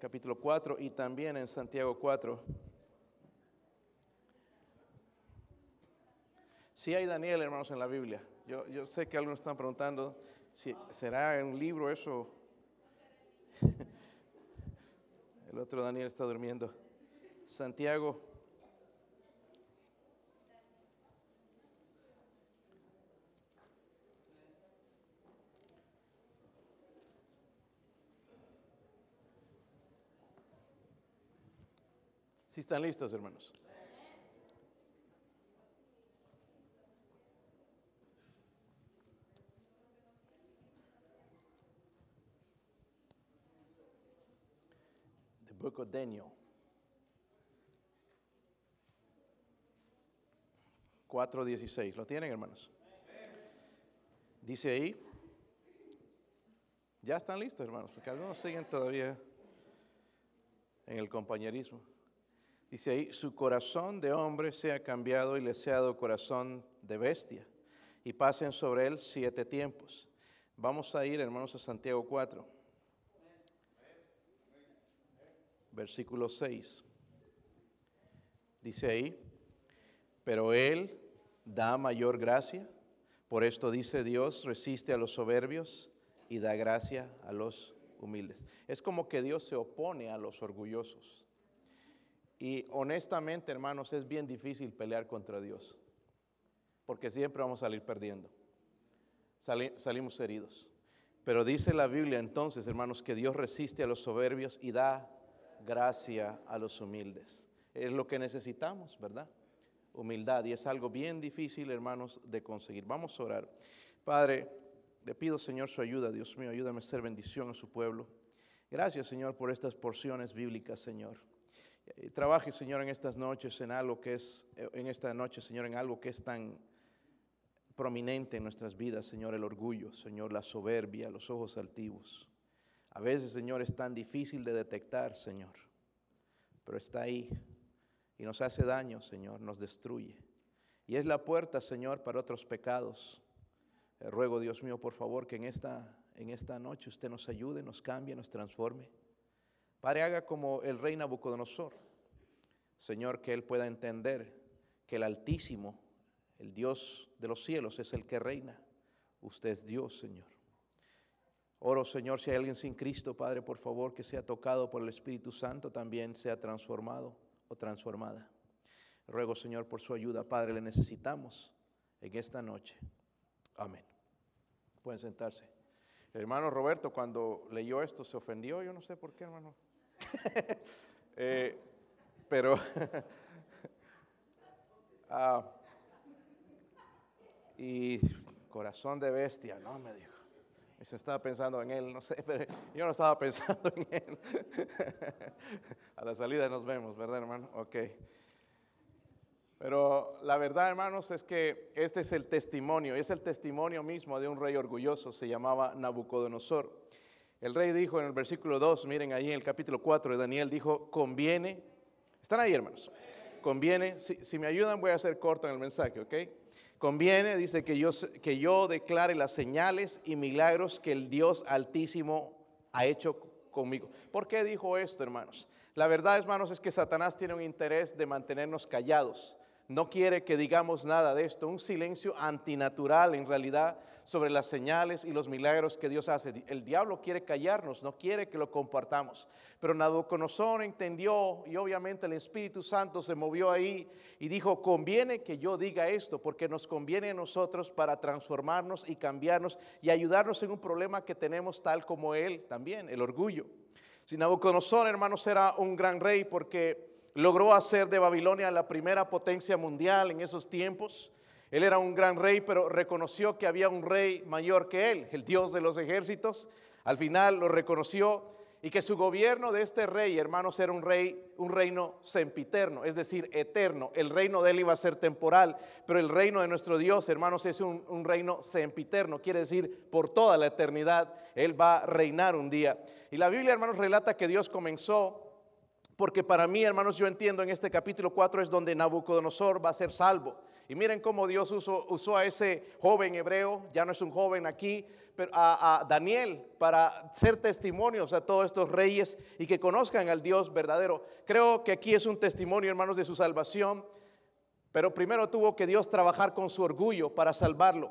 capítulo 4 y también en Santiago 4. Sí hay Daniel, hermanos, en la Biblia. Yo, yo sé que algunos están preguntando si será un libro eso. El otro Daniel está durmiendo. Santiago. Si están listos, hermanos. The Book of Daniel. 4.16. ¿Lo tienen, hermanos? Dice ahí. Ya están listos, hermanos, porque algunos siguen todavía en el compañerismo. Dice ahí, su corazón de hombre sea cambiado y le sea dado corazón de bestia, y pasen sobre él siete tiempos. Vamos a ir, hermanos, a Santiago 4, versículo 6. Dice ahí, pero él da mayor gracia, por esto dice Dios, resiste a los soberbios y da gracia a los humildes. Es como que Dios se opone a los orgullosos. Y honestamente, hermanos, es bien difícil pelear contra Dios, porque siempre vamos a salir perdiendo. salimos heridos. Pero dice la Biblia entonces, hermanos, que Dios resiste a los soberbios y da gracia a los humildes. Es lo que necesitamos, ¿verdad? Humildad. Y es algo bien difícil, hermanos, de conseguir. Vamos a orar. Padre, le pido, Señor, su ayuda. Dios mío, ayúdame a ser bendición a su pueblo. Gracias, Señor, por estas porciones bíblicas, Señor. Eh, trabaje, Señor, en estas noches en algo que es, eh, en esta noche, Señor, en algo que es tan prominente en nuestras vidas, Señor, el orgullo, Señor, la soberbia, los ojos altivos. A veces, Señor, es tan difícil de detectar, Señor, pero está ahí y nos hace daño, Señor, nos destruye. Y es la puerta, Señor, para otros pecados. Eh, ruego, Dios mío, por favor, que en esta, en esta noche usted nos ayude, nos cambie, nos transforme. Padre, haga como el rey Nabucodonosor. Señor, que él pueda entender que el Altísimo, el Dios de los cielos, es el que reina. Usted es Dios, Señor. Oro, Señor, si hay alguien sin Cristo, Padre, por favor, que sea tocado por el Espíritu Santo, también sea transformado o transformada. Ruego, Señor, por su ayuda. Padre, le necesitamos en esta noche. Amén. Pueden sentarse. Hermano Roberto, cuando leyó esto, se ofendió. Yo no sé por qué, hermano. Eh, pero ah, y corazón de bestia, no me dijo. Y se estaba pensando en él, no sé, pero yo no estaba pensando en él. A la salida nos vemos, ¿verdad, hermano? Ok. Pero la verdad, hermanos, es que este es el testimonio, es el testimonio mismo de un rey orgulloso, se llamaba Nabucodonosor. El rey dijo en el versículo 2, miren ahí en el capítulo 4 de Daniel, dijo, conviene, están ahí hermanos, conviene, si, me ayudan voy a hacer corto en el mensaje, ¿ok? Conviene, dice que yo, que yo declare las señales y milagros que el Dios altísimo ha hecho conmigo. ¿Por qué dijo esto, hermanos? La verdad, hermanos, es que Satanás tiene un interés de mantenernos callados. No quiere que digamos nada de esto, un silencio antinatural en realidad sobre las señales y los milagros que Dios hace. El diablo quiere callarnos, no quiere que lo compartamos. Pero Nabucodonosor entendió y obviamente el Espíritu Santo se movió ahí y dijo, conviene que yo diga esto porque nos conviene a nosotros para transformarnos y cambiarnos y ayudarnos en un problema que tenemos tal como él también, el orgullo. Si Nabucodonosor, hermanos, era un gran rey porque logró hacer de Babilonia la primera potencia mundial en esos tiempos. Él era un gran rey, pero reconoció que había un rey mayor que él, el Dios de los ejércitos. Al final lo reconoció y que su gobierno de este rey, hermanos, era un rey, un reino sempiterno, es decir, eterno. El reino de él iba a ser temporal, pero el reino de nuestro Dios, hermanos, es un, un reino sempiterno, quiere decir por toda la eternidad, él va a reinar un día. Y la Biblia, hermanos, relata que Dios comenzó Porque para mí, hermanos, yo entiendo en este capítulo 4 es donde Nabucodonosor va a ser salvo. Y miren cómo Dios usó, usó a ese joven hebreo, ya no es un joven aquí, pero a, Daniel para ser testimonios a todos estos reyes y que conozcan al Dios verdadero. Creo que aquí es un testimonio, hermanos, de su salvación, pero primero tuvo que Dios trabajar con su orgullo para salvarlo.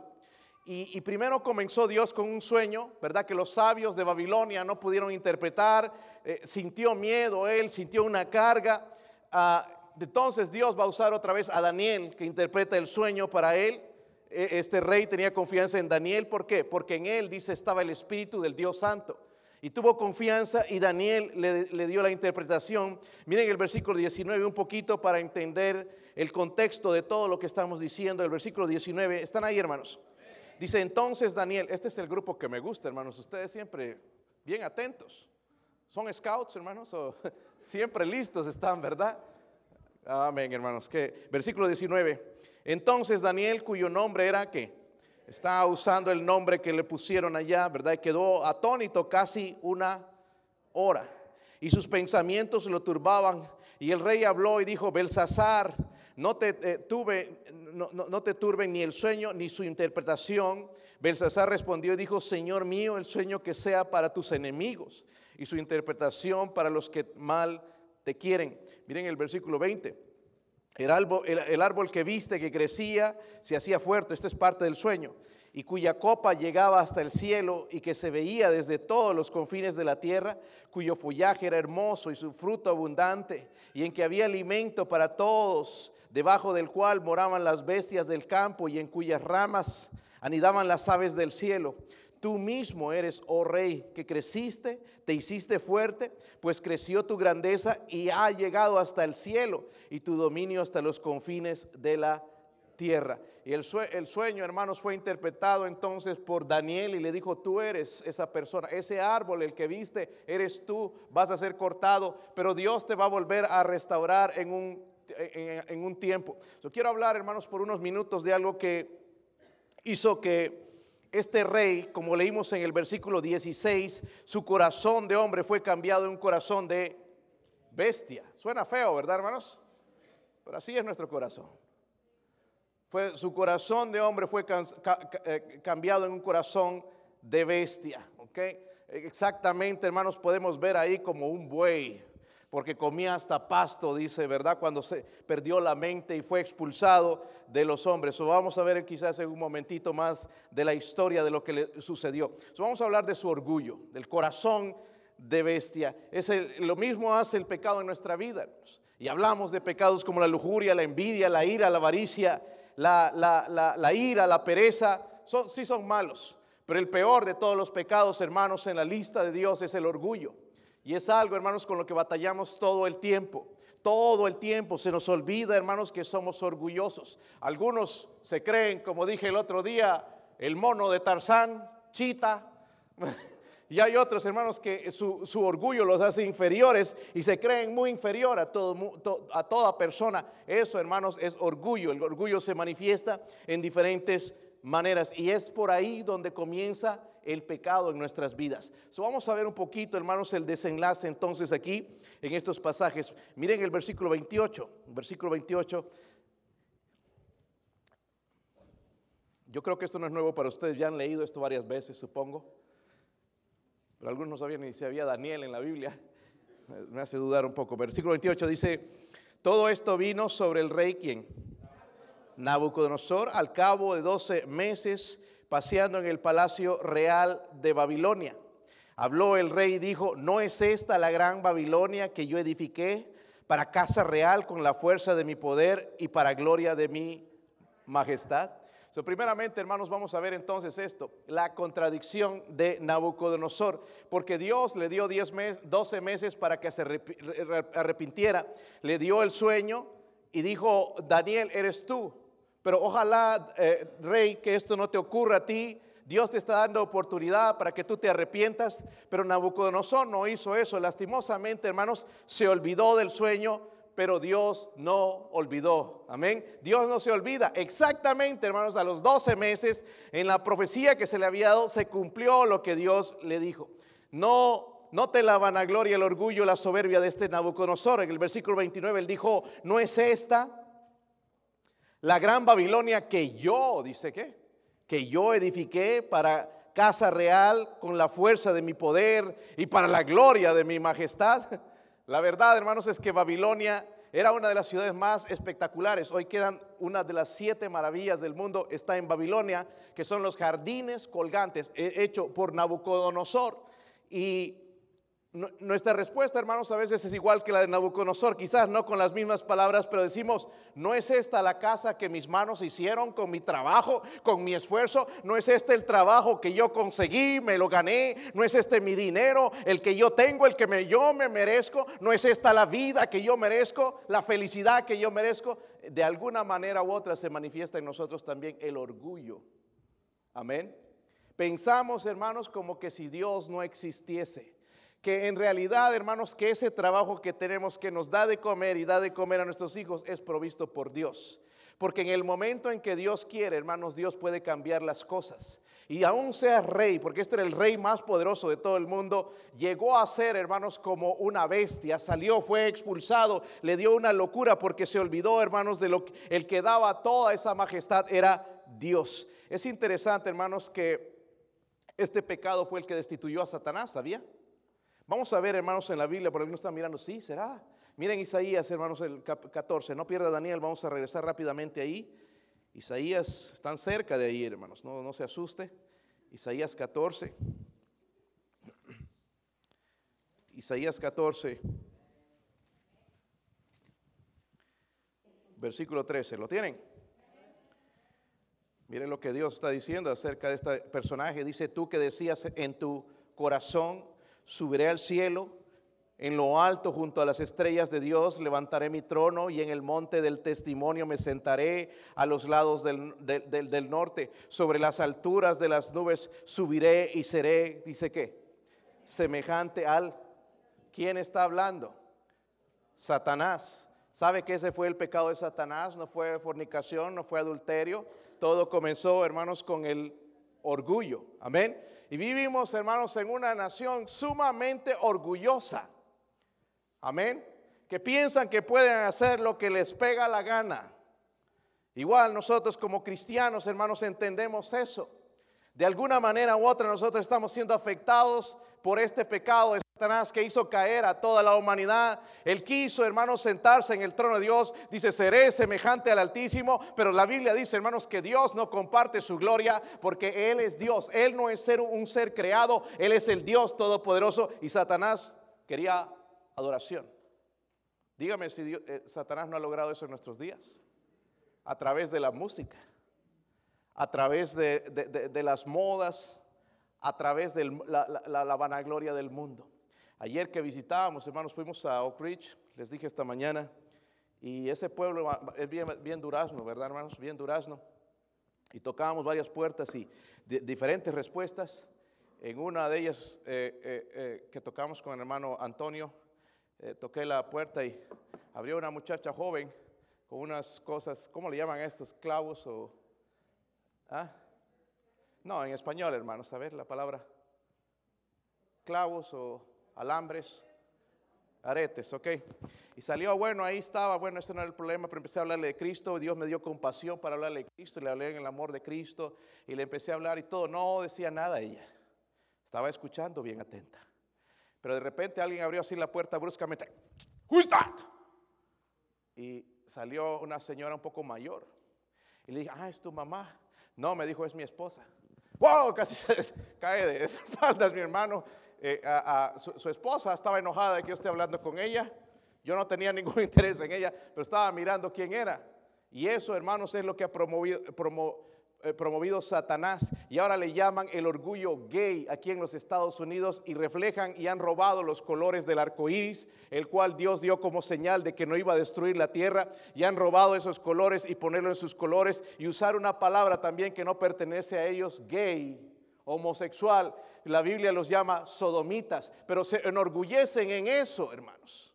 Y, primero comenzó Dios con un sueño, ¿verdad? Que los sabios de Babilonia no pudieron interpretar, eh, sintió miedo él, sintió una carga. Uh, entonces Dios va a usar otra vez a Daniel que interpreta el sueño para él. E, este rey tenía confianza en Daniel, ¿por qué? Porque en él, dice, estaba el Espíritu del Dios Santo. Y tuvo confianza y Daniel le, dio la interpretación. Miren el versículo 19 un poquito para entender el contexto de todo lo que estamos diciendo. El versículo 19, ¿están ahí hermanos? Dice entonces Daniel, este es el grupo que me gusta, hermanos, ustedes siempre bien atentos. ¿Son scouts, hermanos? ¿O siempre listos están, verdad? Amén, hermanos. Versículo 19. Entonces Daniel, cuyo nombre era que está usando el nombre que le pusieron allá, ¿verdad? Y quedó atónito casi una hora. Y sus pensamientos lo turbaban. Y el rey habló y dijo, Belsasar, no te, eh, turben ni el sueño ni su interpretación. Belsasar respondió y dijo, Señor mío, el sueño que sea para tus enemigos y su interpretación para los que mal quieren. Miren el versículo 20. El árbol, el, árbol, que viste que crecía se hacía fuerte, este es parte del sueño, y cuya copa llegaba hasta el cielo y que se veía desde todos los confines de la tierra, cuyo follaje era hermoso y su fruto abundante, y en que había alimento para todos debajo del cual moraban las bestias del campo y en cuyas ramas anidaban las aves del cielo. Tú mismo eres, oh rey, que creciste, te hiciste fuerte, pues creció tu grandeza y ha llegado hasta el cielo y tu dominio hasta los confines de la tierra. Y el, sue el sueño, hermanos, fue interpretado entonces por Daniel y le dijo, tú eres esa persona, ese árbol, el que viste, eres tú, vas a ser cortado, pero Dios te va a volver a restaurar en un en un tiempo. Yo quiero hablar, hermanos, por unos minutos de algo que hizo que este rey, como leímos en el versículo 16, su corazón de hombre fue cambiado en un corazón de bestia. Suena feo, ¿verdad, hermanos? Pero así es nuestro corazón. Fue, su corazón de hombre fue eh, cambiado en un corazón de bestia. Exactamente, hermanos, podemos ver ahí como un buey porque comía hasta pasto, dice, ¿verdad? Cuando se perdió la mente y fue expulsado de los hombres. So, vamos a ver quizás en un momentito más de la historia de lo que le sucedió. So, vamos a hablar de su orgullo, del corazón de bestia. Es lo mismo hace el pecado en nuestra vida. Y hablamos de pecados como la lujuria, la envidia, la ira, la avaricia, la, la, ira, la pereza. Son, sí son malos. Pero el peor de todos los pecados, hermanos, en la lista de Dios es el orgullo. Y es algo, hermanos, con lo que batallamos todo el tiempo. Todo el tiempo se nos olvida, hermanos, que somos orgullosos. Algunos se creen, como dije el otro día, el mono de Tarzán, chita. Y hay otros hermanos que su, orgullo los hace inferiores y se creen muy inferior a, a toda persona. Eso, hermanos, es orgullo. El orgullo se manifiesta en diferentes maneras y es por ahí donde comienza el pecado en nuestras vidas. Vamos a ver un poquito, hermanos, el desenlace entonces aquí en estos pasajes. Miren el versículo 28, versículo 28. Yo creo que esto no es nuevo para ustedes, ya han leído esto varias veces, supongo. Pero algunos no sabían ni si había Daniel en la Biblia. Me hace dudar un poco. Versículo 28 dice, todo esto vino sobre el rey, ¿quién? Nabucodonosor, al cabo de 12 meses paseando en el palacio real de Babilonia. Habló el rey y dijo, ¿no es esta la gran Babilonia que yo edifiqué para casa real con la fuerza de mi poder y para gloria de mi majestad? So, primeramente, hermanos, vamos a ver entonces esto, la contradicción de Nabucodonosor, porque Dios le dio 10 meses, 12 meses para que se arrepintiera, le dio el sueño y dijo, Daniel, eres tú. Pero ojalá, eh, rey, que esto no te ocurra a ti. Dios te está dando oportunidad para que tú te arrepientas. Pero Nabucodonosor no hizo eso. Lastimosamente, hermanos, se olvidó del sueño, pero Dios no olvidó. Amén. Dios no se olvida. Exactamente, hermanos, a los 12 meses, en la profecía que se le había dado, se cumplió lo que Dios le dijo. No note la vanagloria, el orgullo, la soberbia de este Nabucodonosor. En el versículo 29 él dijo, no es esta la gran Babilonia que yo, dice que, que yo edifiqué para casa real con la fuerza de mi poder y para la gloria de mi majestad. La verdad, hermanos, es que Babilonia era una de las ciudades más espectaculares. Hoy quedan una de las siete maravillas del mundo, está en Babilonia, que son los jardines colgantes, hecho por Nabucodonosor. Y nuestra respuesta, hermanos, a veces es igual que la de Nabucodonosor, quizás no con las mismas palabras, pero decimos, no es esta la casa que mis manos hicieron con mi trabajo, con mi esfuerzo, no es este el trabajo que yo conseguí, me lo gané, no es este mi dinero, el que yo tengo, el que me, yo me merezco, no es esta la vida que yo merezco, la felicidad que yo merezco. De alguna manera u otra se manifiesta en nosotros también el orgullo. Amén. Pensamos, hermanos, como que si Dios no existiese que en realidad, hermanos, que ese trabajo que tenemos que nos da de comer y da de comer a nuestros hijos es provisto por Dios. Porque en el momento en que Dios quiere, hermanos, Dios puede cambiar las cosas. Y aún sea rey, porque este era el rey más poderoso de todo el mundo, llegó a ser, hermanos, como una bestia, salió, fue expulsado, le dio una locura porque se olvidó, hermanos, de lo que el que daba toda esa majestad era Dios. Es interesante, hermanos, que este pecado fue el que destituyó a Satanás, ¿sabía? Vamos a ver, hermanos, en la Biblia, por ahí no están mirando, sí, será. Miren Isaías, hermanos, el 14. No pierda Daniel, vamos a regresar rápidamente ahí. Isaías, están cerca de ahí, hermanos, no, no se asuste. Isaías 14. Isaías 14. Versículo 13. ¿Lo tienen? Miren lo que Dios está diciendo acerca de este personaje. Dice, tú que decías en tu corazón, subiré al cielo, en lo alto junto a las estrellas de Dios levantaré mi trono y en el monte del testimonio me sentaré a los lados del, del, norte. Sobre las alturas de las nubes subiré y seré, dice que, semejante al... ¿Quién está hablando? Satanás. ¿Sabe que ese fue el pecado de Satanás? No fue fornicación, no fue adulterio. Todo comenzó, hermanos, con el orgullo. Amén. Y vivimos, hermanos, en una nación sumamente orgullosa. Amén. Que piensan que pueden hacer lo que les pega la gana. Igual nosotros como cristianos, hermanos, entendemos eso. De alguna manera u otra nosotros estamos siendo afectados por este pecado de Satanás que hizo caer a toda la humanidad. Él quiso, hermanos, sentarse en el trono de Dios. Dice, seré semejante al Altísimo. Pero la Biblia dice, hermanos, que Dios no comparte su gloria porque Él es Dios. Él no es ser un ser creado, Él es el Dios todopoderoso. Y Satanás quería adoración. Dígame si eh, Satanás no ha logrado eso en nuestros días. A través de la música, a través de las modas, a través de la, vanagloria del mundo. Ayer que visitábamos, hermanos, fuimos a Oak Ridge, les dije esta mañana, y ese pueblo es bien, bien durazno, ¿verdad, hermanos? Bien durazno. Y tocábamos varias puertas y diferentes respuestas. En una de ellas eh, eh, eh, que tocamos con el hermano Antonio, toqué la puerta y abrió una muchacha joven con unas cosas, ¿cómo le llaman estos? Clavos o... ¿ah? No, en español, hermanos, a la palabra. Clavos o alambres, aretes, ok. Y salió, bueno, ahí estaba, bueno, ese no era el problema, pero empecé a hablarle de Cristo, Dios me dio compasión para hablarle de Cristo, le hablé en el amor de Cristo y le empecé a hablar y todo, no decía nada ella, estaba escuchando bien atenta. Pero de repente alguien abrió así la puerta bruscamente, Who's that? Y salió una señora un poco mayor y le dije, ah, es tu mamá. No, me dijo, es mi esposa wow, casi se cae de espaldas mi hermano. Eh, su, esposa estaba enojada de que yo esté hablando con ella. Yo no tenía ningún interés en ella, pero estaba mirando quién era. Y eso, hermanos, es lo que ha promovido, promovido Satanás y ahora le llaman el orgullo gay aquí en los Estados Unidos y reflejan y han robado los colores del arco iris, el cual Dios dio como señal de que no iba a destruir la tierra, y han robado esos colores y ponerlo en sus colores y usar una palabra también que no pertenece a ellos, gay, homosexual. La Biblia los llama sodomitas, pero se enorgullecen en eso, hermanos.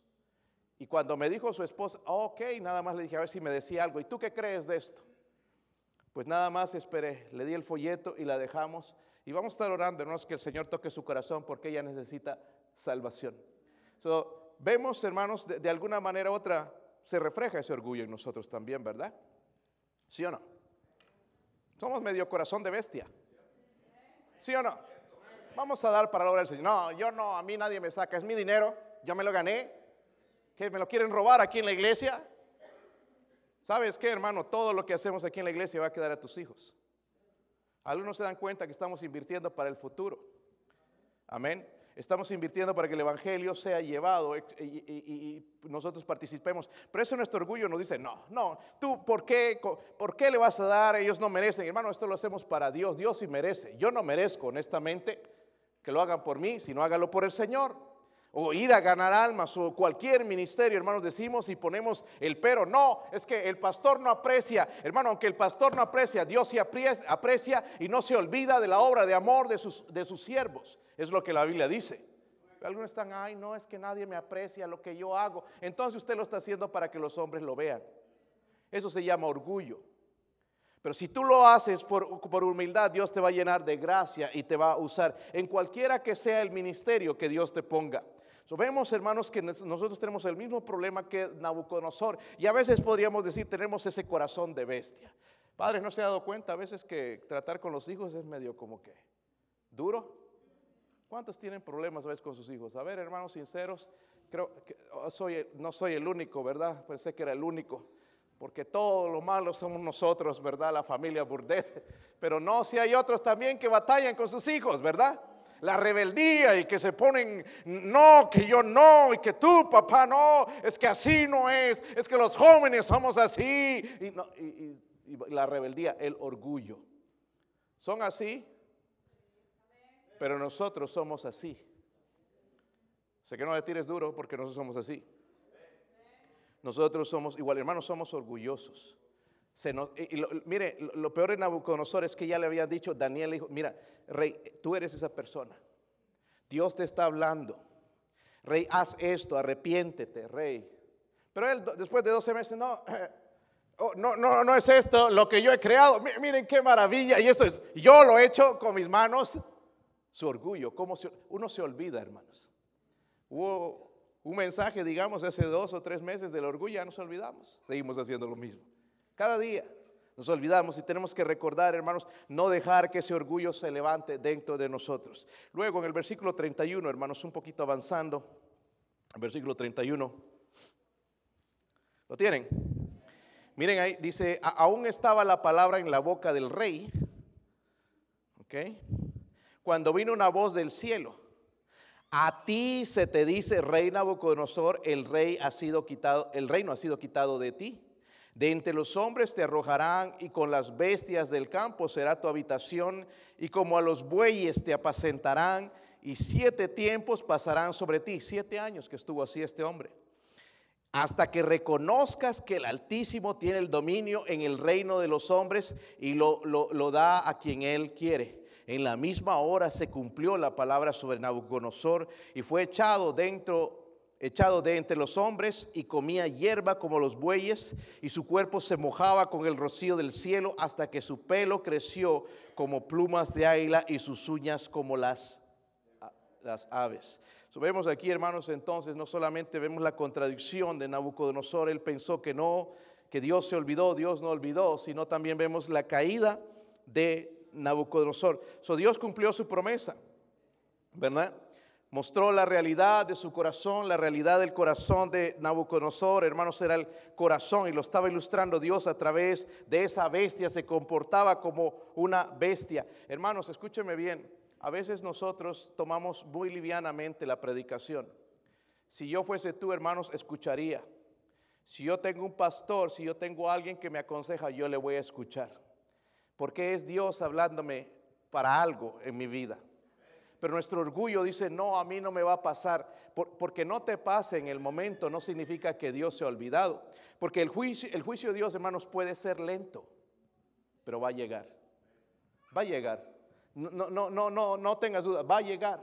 Y cuando me dijo su esposa, ok, nada más le dije a ver si me decía algo. ¿Y tú qué crees de esto? Pues nada más esperé, le di el folleto y la dejamos. Y vamos a estar orando, hermanos, que el Señor toque su corazón porque ella necesita salvación. So, vemos, hermanos, de, de alguna manera u otra se refleja ese orgullo en nosotros también, ¿verdad? ¿Sí o no? Somos medio corazón de bestia. ¿Sí o no? Vamos a dar para la obra del Señor. No, yo no, a mí nadie me saca, es mi dinero, yo me lo gané. ¿Que me lo quieren robar aquí en la iglesia? ¿Sabes qué, hermano? Todo lo que hacemos aquí en la iglesia va a quedar a tus hijos. Algunos se dan cuenta que estamos invirtiendo para el futuro. Amén. Estamos invirtiendo para que el Evangelio sea llevado y, nosotros participemos. Pero eso nuestro orgullo nos dice, no, no, tú, ¿por qué, ¿por qué le vas a dar? Ellos no merecen. Hermano, esto lo hacemos para Dios. Dios sí merece. Yo no merezco, honestamente, que lo hagan por mí, sino hágalo por el Señor o ir a ganar almas o cualquier ministerio, hermanos, decimos y ponemos el pero. No, es que el pastor no aprecia, hermano, aunque el pastor no aprecia, Dios sí aprecia, y no se olvida de la obra de amor de sus, de sus siervos. Es lo que la Biblia dice. Algunos están, ay, no, es que nadie me aprecia lo que yo hago. Entonces usted lo está haciendo para que los hombres lo vean. Eso se llama orgullo. Pero si tú lo haces por, por, humildad, Dios te va a llenar de gracia y te va a usar en cualquiera que sea el ministerio que Dios te ponga. So, vemos, hermanos, que nosotros tenemos el mismo problema que Nabucodonosor. Y a veces podríamos decir, tenemos ese corazón de bestia. Padre, ¿no se ha dado cuenta a veces que tratar con los hijos es medio como que duro? ¿Cuántos tienen problemas a veces con sus hijos? A ver, hermanos sinceros, creo que oh, soy, no soy el único, ¿verdad? Pensé que era el único. Porque todo lo malo somos nosotros, ¿verdad? La familia Burdette. Pero no, si hay otros también que batallan con sus hijos, ¿verdad? La rebeldía y que se ponen, no, que yo no, y que tú, papá, no, es que así no es, es que los jóvenes somos así, y, la rebeldía, el orgullo. Son así, pero nosotros somos así. Sé que no le tires duro porque nosotros somos así. Nosotros somos igual, hermanos, somos orgullosos mire, lo, peor en Nabucodonosor es que ya le habían dicho, Daniel dijo, mira, rey, tú eres esa persona. Dios te está hablando. Rey, haz esto, arrepiéntete, rey. Pero él después de 12 meses, no, oh, no, no, no es esto lo que yo he creado. Miren qué maravilla. Y esto es, yo lo he hecho con mis manos. Su orgullo, ¿cómo uno se olvida, hermanos. Hubo un mensaje, digamos, hace dos o tres meses del orgullo, ya nos olvidamos. Seguimos haciendo lo mismo. Cada día nos olvidamos y tenemos que recordar, hermanos, no dejar que ese orgullo se levante dentro de nosotros. Luego en el versículo 31, hermanos, un poquito avanzando, versículo 31. ¿Lo tienen? Miren ahí, dice, aún estaba la palabra en la boca del rey, ¿ok? Cuando vino una voz del cielo, a ti se te dice, rey Nabucodonosor, el rey ha sido quitado, el reino ha sido quitado de ti de entre los hombres te arrojarán y con las bestias del campo será tu habitación y como a los bueyes te apacentarán y siete tiempos pasarán sobre ti. Siete años que estuvo así este hombre. Hasta que reconozcas que el Altísimo tiene el dominio en el reino de los hombres y lo, lo da a quien él quiere. En la misma hora se cumplió la palabra sobre Nabucodonosor y fue echado dentro echado de entre los hombres y comía hierba como los bueyes y su cuerpo se mojaba con el rocío del cielo hasta que su pelo creció como plumas de águila y sus uñas como las, las aves. vemos aquí, hermanos, entonces no solamente vemos la contradicción de Nabucodonosor, él pensó que no, que Dios se olvidó, Dios no olvidó, sino también vemos la caída de Nabucodonosor. So, Dios cumplió su promesa, ¿verdad? Mostró la realidad de su corazón, la realidad del corazón de Nabucodonosor. Hermanos, era el corazón y lo estaba ilustrando Dios a través de esa bestia. Se comportaba como una bestia. Hermanos, escúcheme bien. A veces nosotros tomamos muy livianamente la predicación. Si yo fuese tú, hermanos, escucharía. Si yo tengo un pastor, si yo tengo alguien que me aconseja, yo le voy a escuchar. Porque es Dios hablándome para algo en mi vida. Pero nuestro orgullo dice, no, a mí no me va a pasar. porque no te pase en el momento no significa que Dios se ha olvidado. Porque el juicio, el juicio de Dios, hermanos, puede ser lento, pero va a llegar. Va a llegar. No, no, no, no, no tengas duda, va a llegar.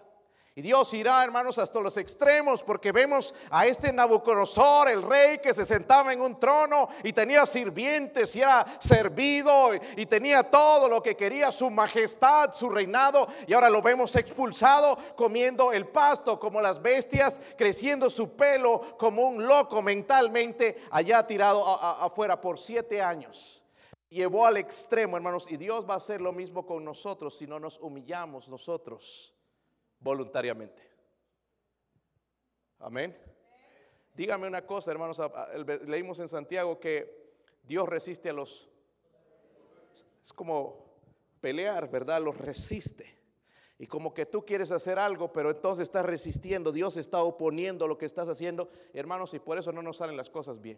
Y Dios irá, hermanos, hasta los extremos porque vemos a este Nabucodonosor, el rey que se sentaba en un trono y tenía sirvientes y era servido y tenía todo lo que quería, su majestad, su reinado. Y ahora lo vemos expulsado, comiendo el pasto como las bestias, creciendo su pelo como un loco mentalmente, allá tirado afuera por siete años. Llevó al extremo, hermanos, y Dios va a hacer lo mismo con nosotros si no nos humillamos nosotros voluntariamente. Amén. Dígame una cosa, hermanos. Leímos en Santiago que Dios resiste a los... Es como pelear, ¿verdad? Los resiste. Y como que tú quieres hacer algo, pero entonces estás resistiendo. Dios está oponiendo lo que estás haciendo, hermanos, y por eso no nos salen las cosas bien.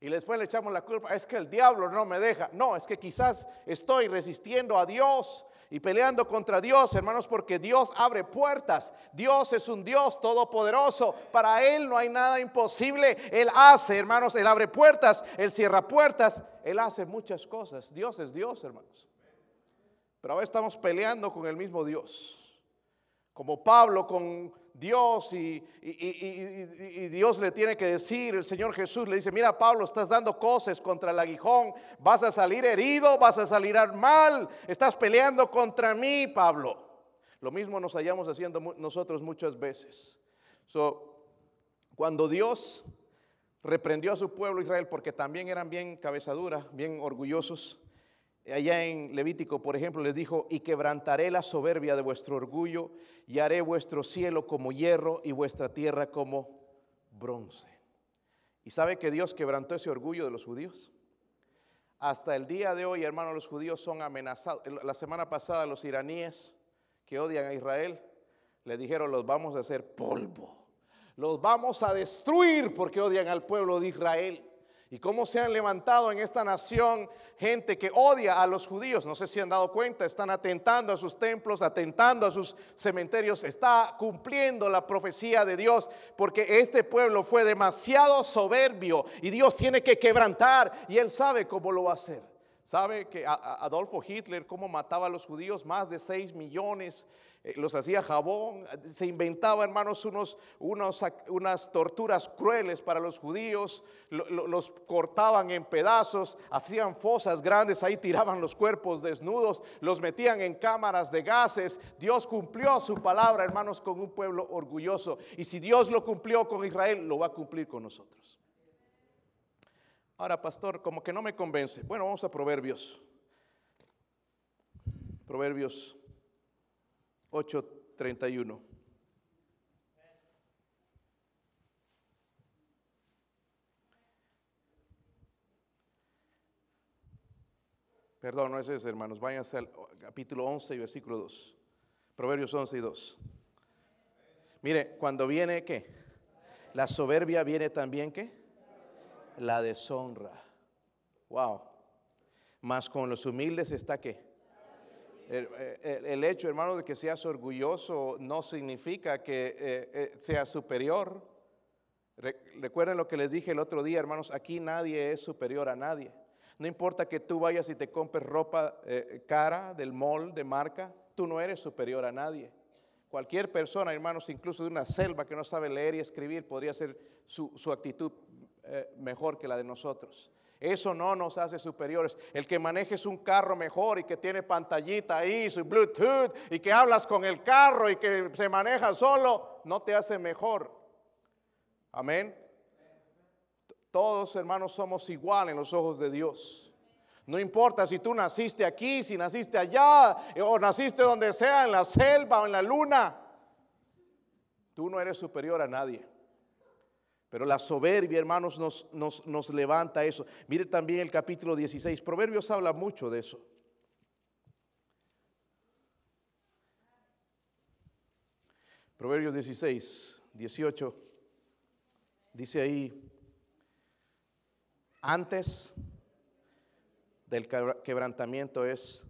Y después le echamos la culpa, es que el diablo no me deja. No, es que quizás estoy resistiendo a Dios y peleando contra Dios, hermanos, porque Dios abre puertas. Dios es un Dios todopoderoso. Para Él no hay nada imposible. Él hace, hermanos, Él abre puertas, Él cierra puertas, Él hace muchas cosas. Dios es Dios, hermanos. Pero ahora estamos peleando con el mismo Dios. Como Pablo con Dios y, Dios le tiene que decir, el Señor Jesús le dice, mira Pablo, estás dando cosas contra el aguijón, vas a salir herido, vas a salir mal, estás peleando contra mí, Pablo. Lo mismo nos hallamos haciendo nosotros muchas veces. Cuando Dios reprendió a su pueblo Israel, porque también eran bien cabezadura, bien orgullosos, allá en Levítico, por ejemplo, les dijo, y quebrantaré la soberbia de vuestro orgullo y haré vuestro cielo como hierro y vuestra tierra como bronce. ¿Y sabe que Dios quebrantó ese orgullo de los judíos? Hasta el día de hoy, hermanos, los judíos son amenazados. La semana pasada los iraníes que odian a Israel le dijeron, los vamos a hacer polvo. Los vamos a destruir porque odian al pueblo de Israel y cómo se han levantado en esta nación gente que odia a los judíos. No sé si han dado cuenta, están atentando a sus templos, atentando a sus cementerios. Está cumpliendo la profecía de Dios porque este pueblo fue demasiado soberbio y Dios tiene que quebrantar y él sabe cómo lo va a hacer. ¿Sabe que Adolfo Hitler cómo mataba a los judíos? Más de 6 millones los hacía jabón, se inventaba, hermanos, unos, unas torturas crueles para los judíos, los cortaban en pedazos, hacían fosas grandes, ahí tiraban los cuerpos desnudos, los metían en cámaras de gases. Dios cumplió su palabra, hermanos, con un pueblo orgulloso. Y si Dios lo cumplió con Israel, lo va a cumplir con nosotros. Ahora, pastor, como que no me convence. Bueno, vamos a Proverbios. Proverbios 8:31. Perdón, no es ese, hermanos. Váyanse al capítulo 11 y versículo 2. Proverbios 11 y 2. Mire, cuando viene, ¿qué? La soberbia viene también, ¿qué? La deshonra. Wow. Más con los humildes está, ¿qué? El, hecho, hermano, de que seas orgulloso no significa que eh, eh, seas superior. recuerden lo que les dije el otro día, hermanos, aquí nadie es superior a nadie. No importa que tú vayas y te compres ropa eh, cara del mall, de marca, tú no eres superior a nadie. Cualquier persona, hermanos, incluso de una selva que no sabe leer y escribir, podría ser su, su actitud mejor que la de nosotros. Eso no nos hace superiores. El que manejes un carro mejor y que tiene pantallita ahí, su Bluetooth, y que hablas con el carro y que se maneja solo, no te hace mejor. Amén. Todos hermanos somos igual en los ojos de Dios. No importa si tú naciste aquí, si naciste allá, o naciste donde sea, en la selva o en la luna. Tú no eres superior a nadie. Pero la soberbia, hermanos, nos, nos, levanta eso. Mire también el capítulo 16. Proverbios habla mucho de eso. Proverbios 16, 18. Dice ahí, antes del quebrantamiento es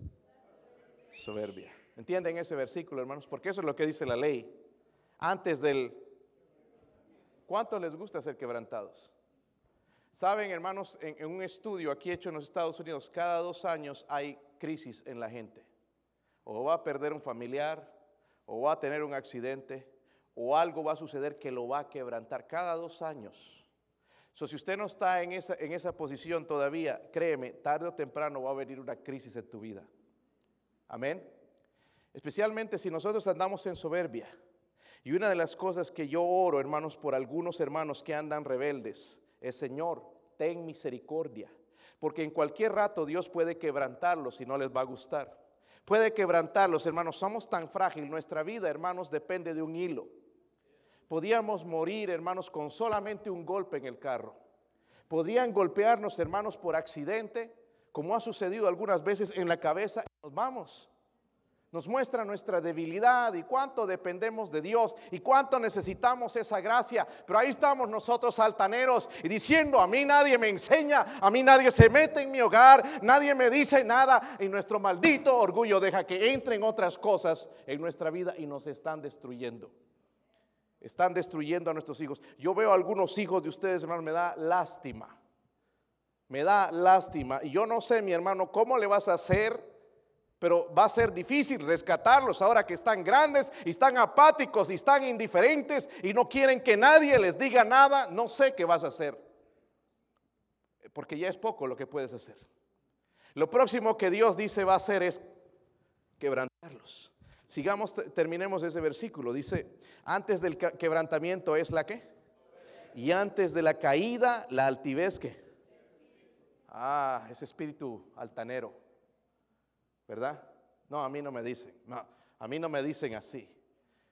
soberbia. ¿Entienden ese versículo, hermanos? Porque eso es lo que dice la ley. Antes del ¿Cuánto les gusta ser quebrantados? Saben, hermanos, en, un estudio aquí hecho en los Estados Unidos, cada dos años hay crisis en la gente. O va a perder un familiar, o va a tener un accidente, o algo va a suceder que lo va a quebrantar cada dos años. So, si usted no está en esa, en esa posición todavía, créeme, tarde o temprano va a venir una crisis en tu vida. Amén. Especialmente si nosotros andamos en soberbia. Y una de las cosas que yo oro, hermanos, por algunos hermanos que andan rebeldes, es Señor, ten misericordia. Porque en cualquier rato Dios puede quebrantarlos y no les va a gustar. Puede quebrantarlos, hermanos. Somos tan frágil. Nuestra vida, hermanos, depende de un hilo. Podíamos morir, hermanos, con solamente un golpe en el carro. Podían golpearnos, hermanos, por accidente, como ha sucedido algunas veces en la cabeza. Nos vamos nos muestra nuestra debilidad y cuánto dependemos de Dios y cuánto necesitamos esa gracia. Pero ahí estamos nosotros altaneros y diciendo, a mí nadie me enseña, a mí nadie se mete en mi hogar, nadie me dice nada y nuestro maldito orgullo deja que entren otras cosas en nuestra vida y nos están destruyendo. Están destruyendo a nuestros hijos. Yo veo a algunos hijos de ustedes, hermano, me da lástima. Me da lástima. Y yo no sé, mi hermano, cómo le vas a hacer pero va a ser difícil rescatarlos ahora que están grandes y están apáticos y están indiferentes y no quieren que nadie les diga nada. No sé qué vas a hacer, porque ya es poco lo que puedes hacer. Lo próximo que Dios dice va a hacer es quebrantarlos. Sigamos, terminemos ese versículo. Dice, antes del quebrantamiento es la que. Y antes de la caída, la altivez que. Ah, ese espíritu altanero. ¿Verdad? No, a mí no me dicen, no, a mí no me dicen así.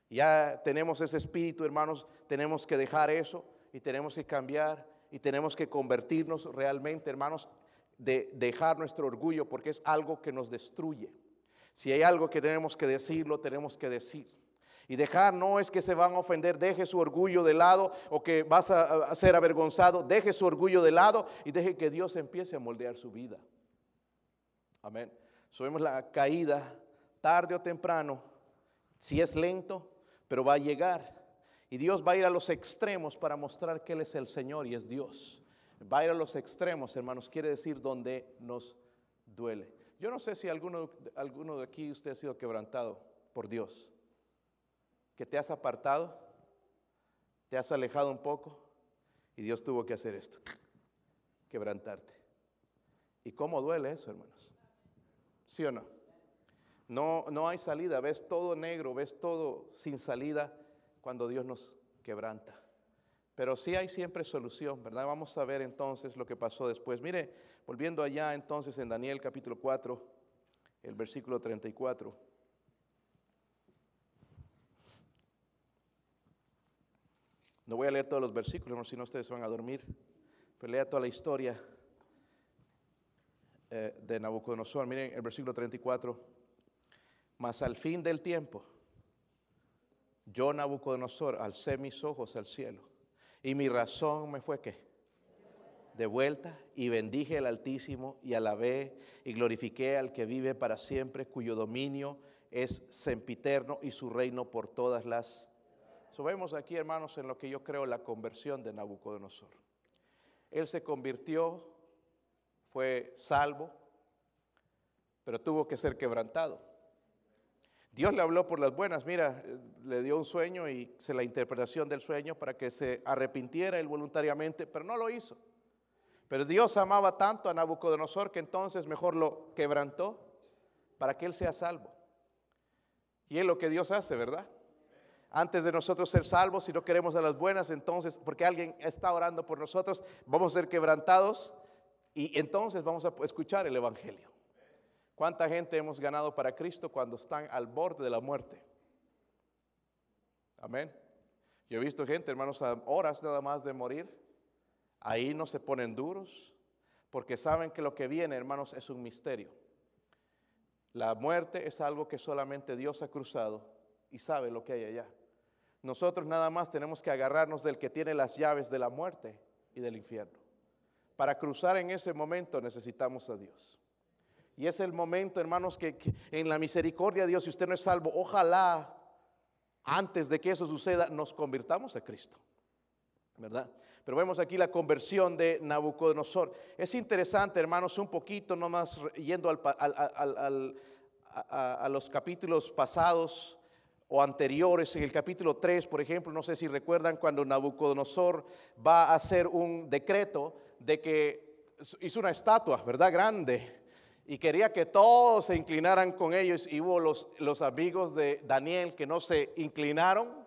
Ya tenemos ese espíritu, hermanos, tenemos que dejar eso y tenemos que cambiar y tenemos que convertirnos realmente, hermanos, de dejar nuestro orgullo porque es algo que nos destruye. Si hay algo que tenemos que decirlo, tenemos que decir. Y dejar no es que se van a ofender, deje su orgullo de lado o que vas a, ser avergonzado, deje su orgullo de lado y deje que Dios empiece a moldear su vida. Amén. Subimos la caída tarde o temprano, si es lento, pero va a llegar. Y Dios va a ir a los extremos para mostrar que Él es el Señor y es Dios. Va a ir a los extremos, hermanos, quiere decir donde nos duele. Yo no sé si alguno, alguno de aquí usted ha sido quebrantado por Dios, que te has apartado, te has alejado un poco y Dios tuvo que hacer esto, quebrantarte. ¿Y cómo duele eso, hermanos? ¿Sí o no? No, no hay salida, ves todo negro, ves todo sin salida cuando Dios nos quebranta. Pero sí hay siempre solución, ¿verdad? Vamos a ver entonces lo que pasó después. Mire, volviendo allá entonces en Daniel capítulo 4, el versículo 34. No voy a leer todos los versículos, si no ustedes van a dormir, pero lea toda la historia eh, de Nabucodonosor. Miren el versículo 34. Mas al fin del tiempo, yo Nabucodonosor alcé mis ojos al cielo y mi razón me fue que de vuelta y bendije al Altísimo y alabé y glorifiqué al que vive para siempre, cuyo dominio es sempiterno y su reino por todas las. So, vemos aquí, hermanos, en lo que yo creo la conversión de Nabucodonosor. Él se convirtió fue salvo, pero tuvo que ser quebrantado. Dios le habló por las buenas, mira, le dio un sueño y se la interpretación del sueño para que se arrepintiera él voluntariamente, pero no lo hizo. Pero Dios amaba tanto a Nabucodonosor que entonces mejor lo quebrantó para que él sea salvo. Y es lo que Dios hace, ¿verdad? Antes de nosotros ser salvos, si no queremos a las buenas, entonces, porque alguien está orando por nosotros, vamos a ser quebrantados y entonces vamos a escuchar el Evangelio. ¿Cuánta gente hemos ganado para Cristo cuando están al borde de la muerte? Amén. Yo he visto gente, hermanos, a horas nada más de morir. Ahí no se ponen duros porque saben que lo que viene, hermanos, es un misterio. La muerte es algo que solamente Dios ha cruzado y sabe lo que hay allá. Nosotros nada más tenemos que agarrarnos del que tiene las llaves de la muerte y del infierno. Para cruzar en ese momento necesitamos a Dios. Y es el momento, hermanos, que, en la misericordia de Dios, si usted no es salvo, ojalá antes de que eso suceda nos convirtamos a Cristo. ¿Verdad? Pero vemos aquí la conversión de Nabucodonosor. Es interesante, hermanos, un poquito nomás yendo a, los capítulos pasados o anteriores, en el capítulo 3, por ejemplo, no sé si recuerdan cuando Nabucodonosor va a hacer un decreto de que hizo una estatua, ¿verdad? Grande. Y quería que todos se inclinaran con ellos. Y hubo los, los amigos de Daniel que no se inclinaron.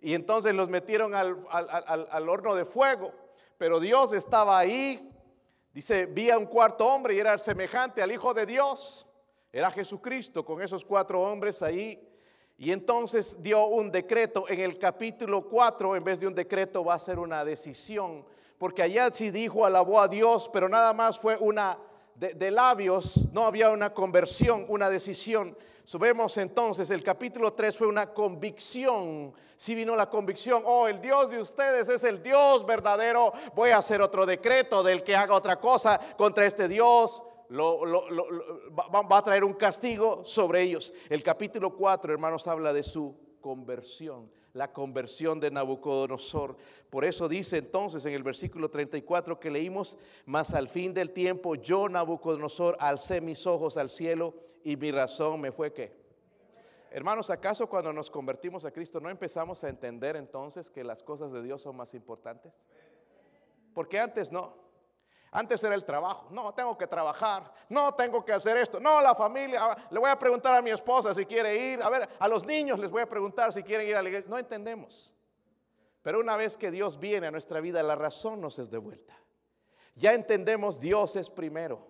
Y entonces los metieron al, al, al horno de fuego. Pero Dios estaba ahí. Dice, vi a un cuarto hombre y era semejante al Hijo de Dios. Era Jesucristo con esos cuatro hombres ahí. Y entonces dio un decreto. En el capítulo 4, en vez de un decreto, va a ser una decisión. Porque allá sí dijo, alabó a Dios, pero nada más fue una de, labios, no había una conversión, una decisión. Subemos entonces, el capítulo 3 fue una convicción. Si vino la convicción, oh, el Dios de ustedes es el Dios verdadero, voy a hacer otro decreto del que haga otra cosa contra este Dios va, a traer un castigo sobre ellos. El capítulo 4, hermanos, habla de su conversión, la conversión de Nabucodonosor. Por eso dice entonces en el versículo 34 que leímos, mas al fin del tiempo yo, Nabucodonosor, alcé mis ojos al cielo y mi razón me fue que. Hermanos, ¿acaso cuando nos convertimos a Cristo no empezamos a entender entonces que las cosas de Dios son más importantes? Porque antes no. Antes era el trabajo. No, tengo que trabajar. No, tengo que hacer esto. No, la familia. Ah, le voy a preguntar a mi esposa si quiere ir. A ver, a los niños les voy a preguntar si quieren ir a la iglesia. No entendemos. Pero una vez que Dios viene a nuestra vida, la razón nos es de vuelta. Ya entendemos, Dios es primero.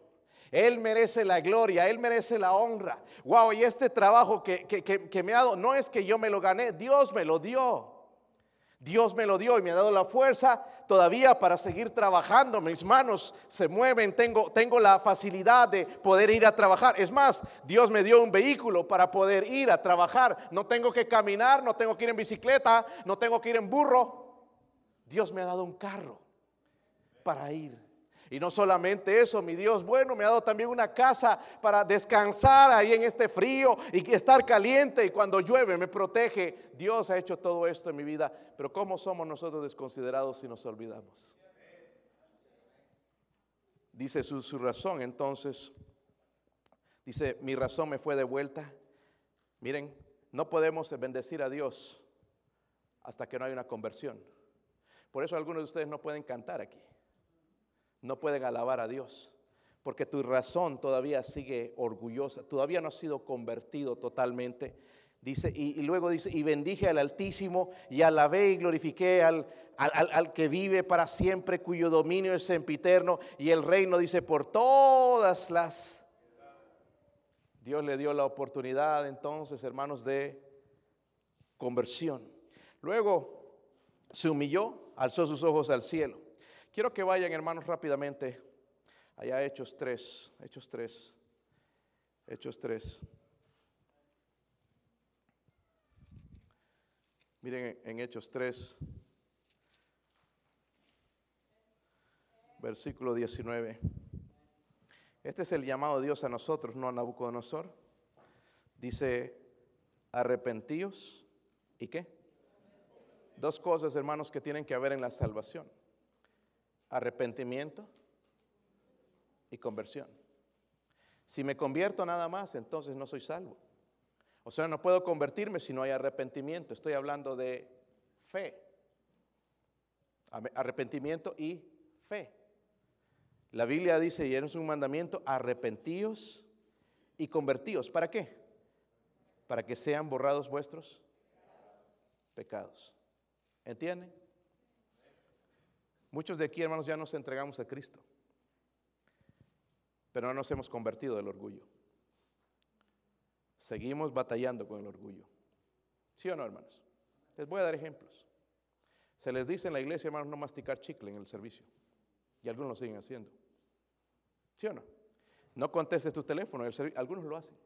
Él merece la gloria, Él merece la honra. Wow, y este trabajo que, que me ha dado, no es que yo me lo gané, Dios me lo dio. Dios me lo dio y me ha dado la fuerza todavía para seguir trabajando. Mis manos se mueven, tengo, tengo la facilidad de poder ir a trabajar. Es más, Dios me dio un vehículo para poder ir a trabajar. No tengo que caminar, no tengo que ir en bicicleta, no tengo que ir en burro. Dios me ha dado un carro para ir y no solamente eso, mi Dios bueno me ha dado también una casa para descansar ahí en este frío y estar caliente y cuando llueve me protege. Dios ha hecho todo esto en mi vida, pero ¿cómo somos nosotros desconsiderados si nos olvidamos? Dice su, su razón, entonces, dice, mi razón me fue de vuelta. Miren, no podemos bendecir a Dios hasta que no hay una conversión. Por eso algunos de ustedes no pueden cantar aquí no pueden alabar a Dios, porque tu razón todavía sigue orgullosa, todavía no ha sido convertido totalmente. Dice, y, luego dice, y bendije al Altísimo, y alabé y glorifiqué al, al, al, que vive para siempre, cuyo dominio es sempiterno, y el reino dice, por todas las... Dios le dio la oportunidad entonces, hermanos, de conversión. Luego se humilló, alzó sus ojos al cielo. Quiero que vayan, hermanos, rápidamente allá Hechos 3, Hechos 3, Hechos 3. Miren en Hechos 3, versículo 19. Este es el llamado de Dios a nosotros, no a Nabucodonosor. Dice, arrepentíos y qué? Dos cosas, hermanos, que tienen que haber en la salvación arrepentimiento y conversión. Si me convierto nada más, entonces no soy salvo. O sea, no puedo convertirme si no hay arrepentimiento. Estoy hablando de fe. Arrepentimiento y fe. La Biblia dice, y es un mandamiento, arrepentíos y convertíos. ¿Para qué? Para que sean borrados vuestros pecados. ¿Entienden? Muchos de aquí, hermanos, ya nos entregamos a Cristo, pero no nos hemos convertido del orgullo. Seguimos batallando con el orgullo. ¿Sí o no, hermanos? Les voy a dar ejemplos. Se les dice en la iglesia, hermanos, no masticar chicle en el servicio. Y algunos lo siguen haciendo. ¿Sí o no? No contestes tu teléfono. algunos lo hacen.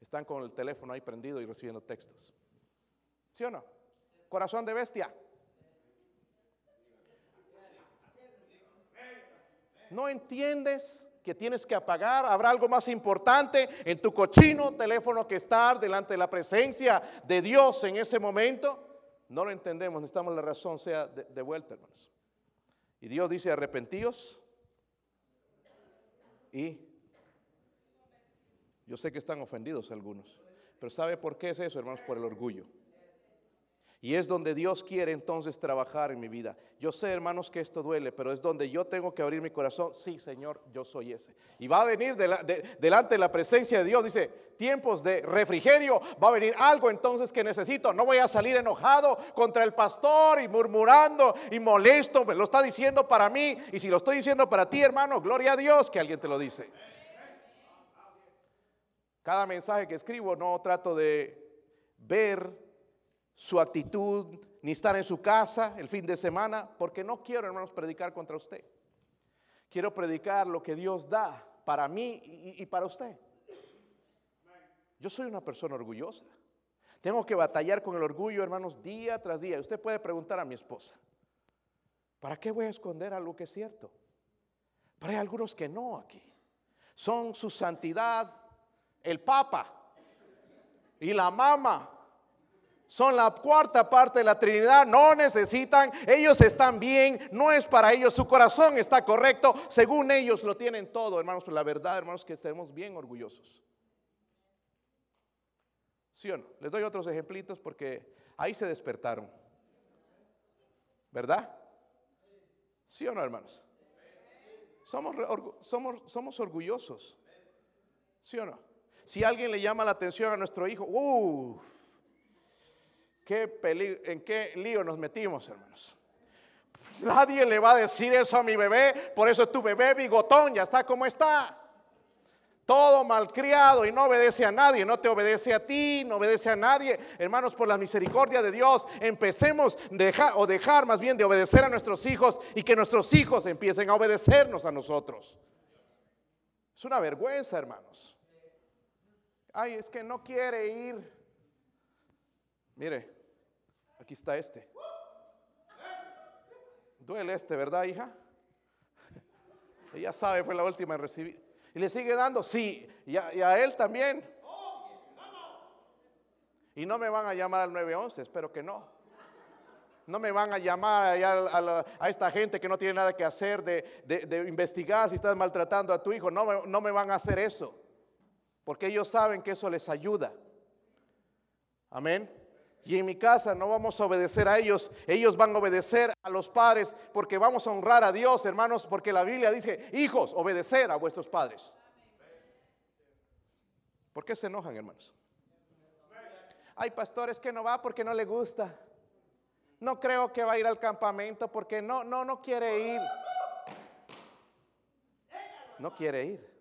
Están con el teléfono ahí prendido y recibiendo textos. ¿Sí o no? Corazón de bestia. No entiendes que tienes que apagar, habrá algo más importante en tu cochino teléfono que estar delante de la presencia de Dios en ese momento. No lo entendemos, necesitamos la razón sea de, vuelta, hermanos. Y Dios dice, arrepentíos. Y yo sé que están ofendidos algunos, pero ¿sabe por qué es eso, hermanos? Por el orgullo. Y es donde Dios quiere entonces trabajar en mi vida. Yo sé, hermanos, que esto duele, pero es donde yo tengo que abrir mi corazón. Sí, Señor, yo soy ese. Y va a venir delante de la presencia de Dios. Dice, tiempos de refrigerio. Va a venir algo entonces que necesito. No voy a salir enojado contra el pastor y murmurando y molesto. Me lo está diciendo para mí. Y si lo estoy diciendo para ti, hermano, gloria a Dios que alguien te lo dice. Cada mensaje que escribo no trato de ver su actitud, ni estar en su casa el fin de semana, porque no quiero, hermanos, predicar contra usted. Quiero predicar lo que Dios da para mí y, para usted. Yo soy una persona orgullosa. Tengo que batallar con el orgullo, hermanos, día tras día. Usted puede preguntar a mi esposa, ¿para qué voy a esconder algo que es cierto? Pero hay algunos que no aquí. Son su santidad, el Papa y la Mama son la cuarta parte de la Trinidad, no necesitan, ellos están bien, no es para ellos, su corazón está correcto, según ellos lo tienen todo, hermanos, pero la verdad, hermanos, que estemos bien orgullosos. ¿Sí o no? Les doy otros ejemplitos porque ahí se despertaron. ¿Verdad? ¿Sí o no, hermanos? Somos, somos, orgullosos. ¿Sí o no? Si alguien le llama la atención a nuestro hijo, uff ¿Qué ¿En qué lío nos metimos, hermanos? Nadie le va a decir eso a mi bebé, por eso es tu bebé bigotón, ya está como está. Todo malcriado y no obedece a nadie, no te obedece a ti, no obedece a nadie. Hermanos, por la misericordia de Dios, empecemos o dejar más bien de obedecer a nuestros hijos y que nuestros hijos empiecen a obedecernos a nosotros. Es una vergüenza, hermanos. Ay, es que no quiere ir. Mire, Aquí está este. Duele este, ¿verdad, hija? Ella sabe, fue la última en recibir. ¿Y le sigue dando? Sí. Y a, él también. Y no me van a llamar al 911, espero que no. No me van a llamar a, esta gente que no tiene nada que hacer de, investigar si estás maltratando a tu hijo. No, no me van a hacer eso. Porque ellos saben que eso les ayuda. Amén. Y en mi casa no vamos a obedecer a ellos, ellos van a obedecer a los padres porque vamos a honrar a Dios, hermanos, porque la Biblia dice, hijos, obedecer a vuestros padres. ¿Por qué se enojan, hermanos? Hay pastores que no va porque no le gusta. No creo que va a ir al campamento porque no, no, no quiere ir. No quiere ir.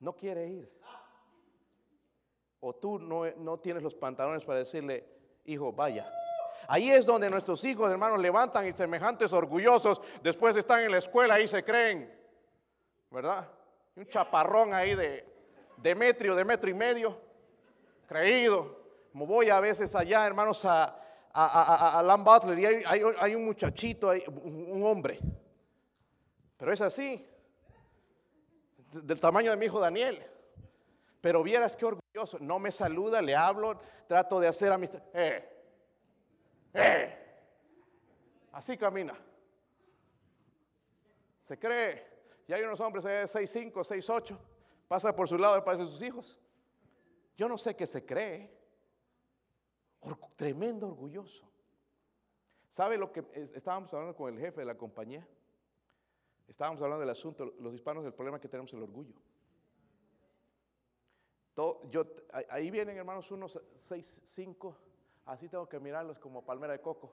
No quiere ir o tú no, tienes los pantalones para decirle, hijo, vaya. Ahí es donde nuestros hijos, hermanos, levantan y semejantes orgullosos, después están en la escuela y se creen, ¿verdad? Un chaparrón ahí de, de metro, de metro y medio, creído. Como voy a veces allá, hermanos, a, a, a, Butler y hay, un muchachito, hay, un hombre, pero es así, del tamaño de mi hijo Daniel. Pero vieras qué orgulloso. No me saluda, le hablo, trato de hacer amistad. Eh, eh. Así camina. Se cree. Y hay unos hombres de 6'5, 6'8. Pasa por su lado y parecen sus hijos. Yo no sé qué se cree. tremendo orgulloso. ¿Sabe lo que estábamos hablando con el jefe de la compañía? Estábamos hablando del asunto, los hispanos, del problema que tenemos el orgullo yo, ahí vienen hermanos unos seis, cinco, así tengo que mirarlos como palmera de coco.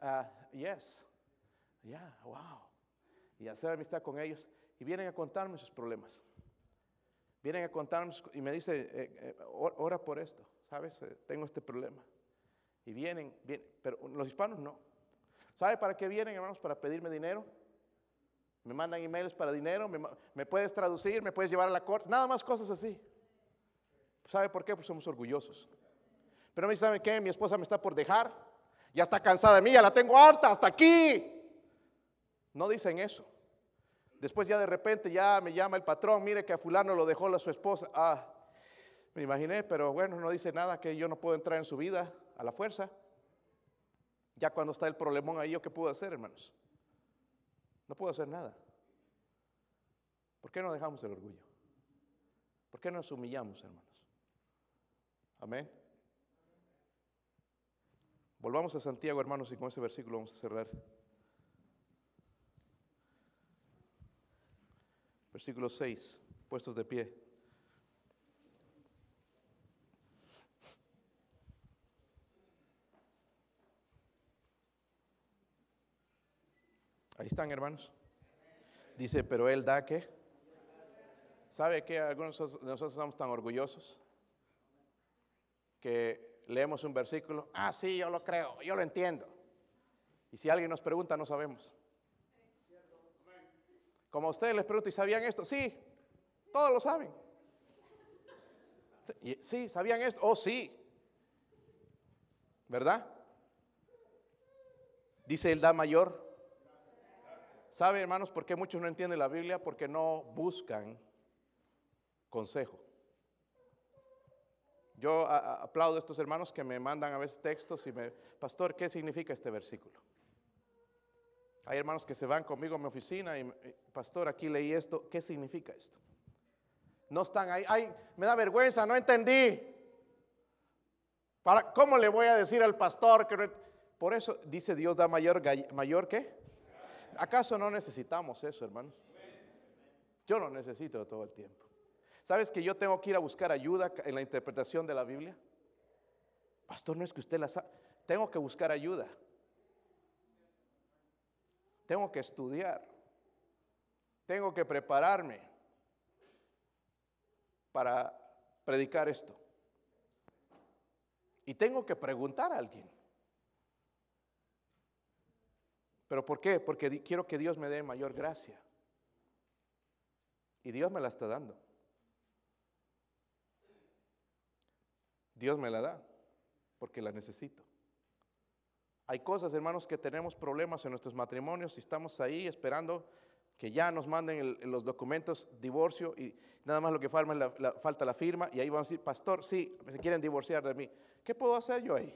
Uh, yes, yeah, wow. Y hacer amistad con ellos. Y vienen a contarme sus problemas. Vienen a contarme y me dice, eh, eh, ora por esto, ¿sabes? Eh, tengo este problema. Y vienen, vienen, pero los hispanos no. ¿Sabe para qué vienen, hermanos? Para pedirme dinero me mandan emails para dinero, me, puedes traducir, me puedes llevar a la corte, nada más cosas así. ¿Sabe por qué? Pues somos orgullosos. Pero me ¿saben qué? Mi esposa me está por dejar, ya está cansada de mí, ya la tengo harta, hasta aquí. No dicen eso. Después ya de repente ya me llama el patrón, mire que a fulano lo dejó su esposa. Ah, me imaginé, pero bueno, no dice nada que yo no puedo entrar en su vida a la fuerza. Ya cuando está el problemón ahí, ¿yo qué puedo hacer, hermanos? No puedo hacer nada. ¿Por qué no dejamos el orgullo? ¿Por qué nos humillamos, hermanos? Amén. Volvamos a Santiago, hermanos, y con ese versículo vamos a cerrar. Versículo 6, puestos de pie. Ahí están, hermanos. Dice, pero Él da que. ¿Sabe que algunos de nosotros estamos tan orgullosos? Que leemos un versículo, ah, sí, yo lo creo, yo lo entiendo. Y si alguien nos pregunta, no sabemos. Como a ustedes les pregunto, ¿y sabían esto? Sí, todos lo saben. Sí, ¿sabían esto? Oh, sí. ¿Verdad? Dice el da mayor. ¿Sabe, hermanos, por qué muchos no entienden la Biblia? Porque no buscan consejo. Yo aplaudo a estos hermanos que me mandan a veces textos y me, pastor, ¿qué significa este versículo? Hay hermanos que se van conmigo a mi oficina y, pastor, aquí leí esto, ¿qué significa esto? No están ahí, ay, me da vergüenza, no entendí. Para, ¿Cómo le voy a decir al pastor que Por eso dice Dios da mayor, mayor que? ¿Acaso no necesitamos eso, hermanos? Yo lo necesito todo el tiempo. ¿Sabes que yo tengo que ir a buscar ayuda en la interpretación de la Biblia? Pastor, no es que usted la sabe. Tengo que buscar ayuda. Tengo que estudiar. Tengo que prepararme para predicar esto. Y tengo que preguntar a alguien. ¿Pero por qué? Porque quiero que Dios me dé mayor gracia. Y Dios me la está dando. Dios me la da porque la necesito. Hay cosas, hermanos, que tenemos problemas en nuestros matrimonios y estamos ahí esperando que ya nos manden los documentos divorcio y nada más lo que falta, la, falta la firma y ahí van a decir, pastor, sí, se quieren divorciar de mí. ¿Qué puedo hacer yo ahí?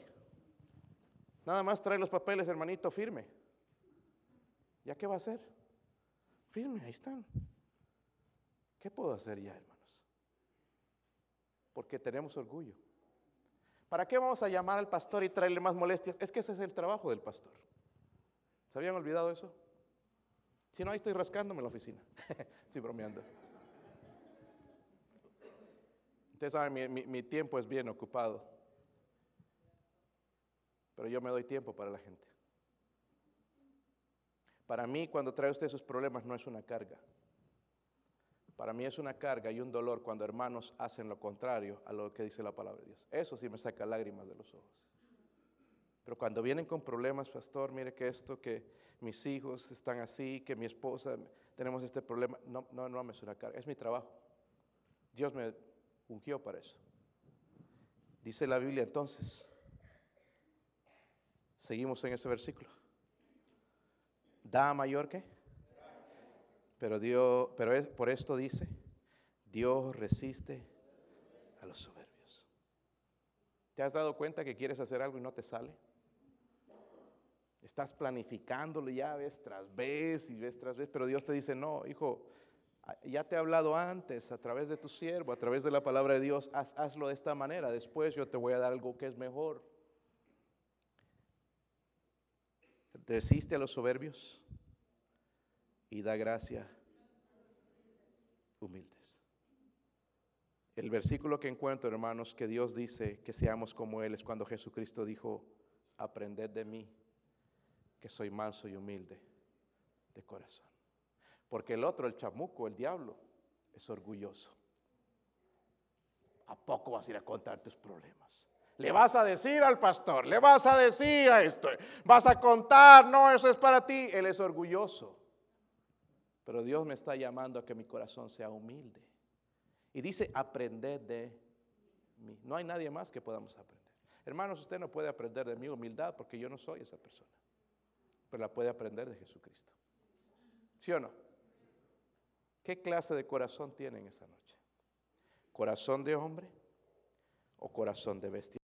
Nada más traer los papeles, hermanito, firme. ¿Ya qué va a hacer? Firme, ahí están. ¿Qué puedo hacer ya, hermanos? Porque tenemos orgullo. ¿Para qué vamos a llamar al pastor y traerle más molestias? Es que ese es el trabajo del pastor. ¿Se habían olvidado eso? Si no, ahí estoy rascándome la oficina. estoy bromeando. Ustedes saben, mi, tiempo es bien ocupado. Pero yo me doy tiempo para la gente. Para mí, cuando trae usted sus problemas, no es una carga. Para mí es una carga y un dolor cuando hermanos hacen lo contrario a lo que dice la palabra de Dios. Eso sí me saca lágrimas de los ojos. Pero cuando vienen con problemas, pastor, mire que esto, que mis hijos están así, que mi esposa, tenemos este problema, no, no, no me es una carga, es mi trabajo. Dios me ungió para eso. Dice la Biblia entonces, seguimos en ese versículo. Da mayor que pero Dios, pero por esto dice, Dios resiste a los soberbios. ¿Te has dado cuenta que quieres hacer algo y no te sale? Estás planificándolo ya vez tras vez y vez tras vez, pero Dios te dice, no, hijo, ya te he hablado antes a través de tu siervo, a través de la palabra de Dios, hazlo de esta manera, después yo te voy a dar algo que es mejor. Resiste a los soberbios y da gracia humildes. El versículo que encuentro, hermanos, que Dios dice que seamos como Él es cuando Jesucristo dijo, aprended de mí, que soy manso y humilde de corazón. Porque el otro, el chamuco, el diablo, es orgulloso. ¿A poco vas a ir a contar tus problemas? Le vas a decir al pastor, le vas a decir a esto, vas a contar, no, eso es para ti. Él es orgulloso. Pero Dios me está llamando a que mi corazón sea humilde. Y dice, aprender de mí. No hay nadie más que podamos aprender. Hermanos, usted no puede aprender de mi humildad porque yo no soy esa persona. Pero la puede aprender de Jesucristo. ¿Sí o no? ¿Qué clase de corazón tienen esa noche? ¿Corazón de hombre o corazón de bestia?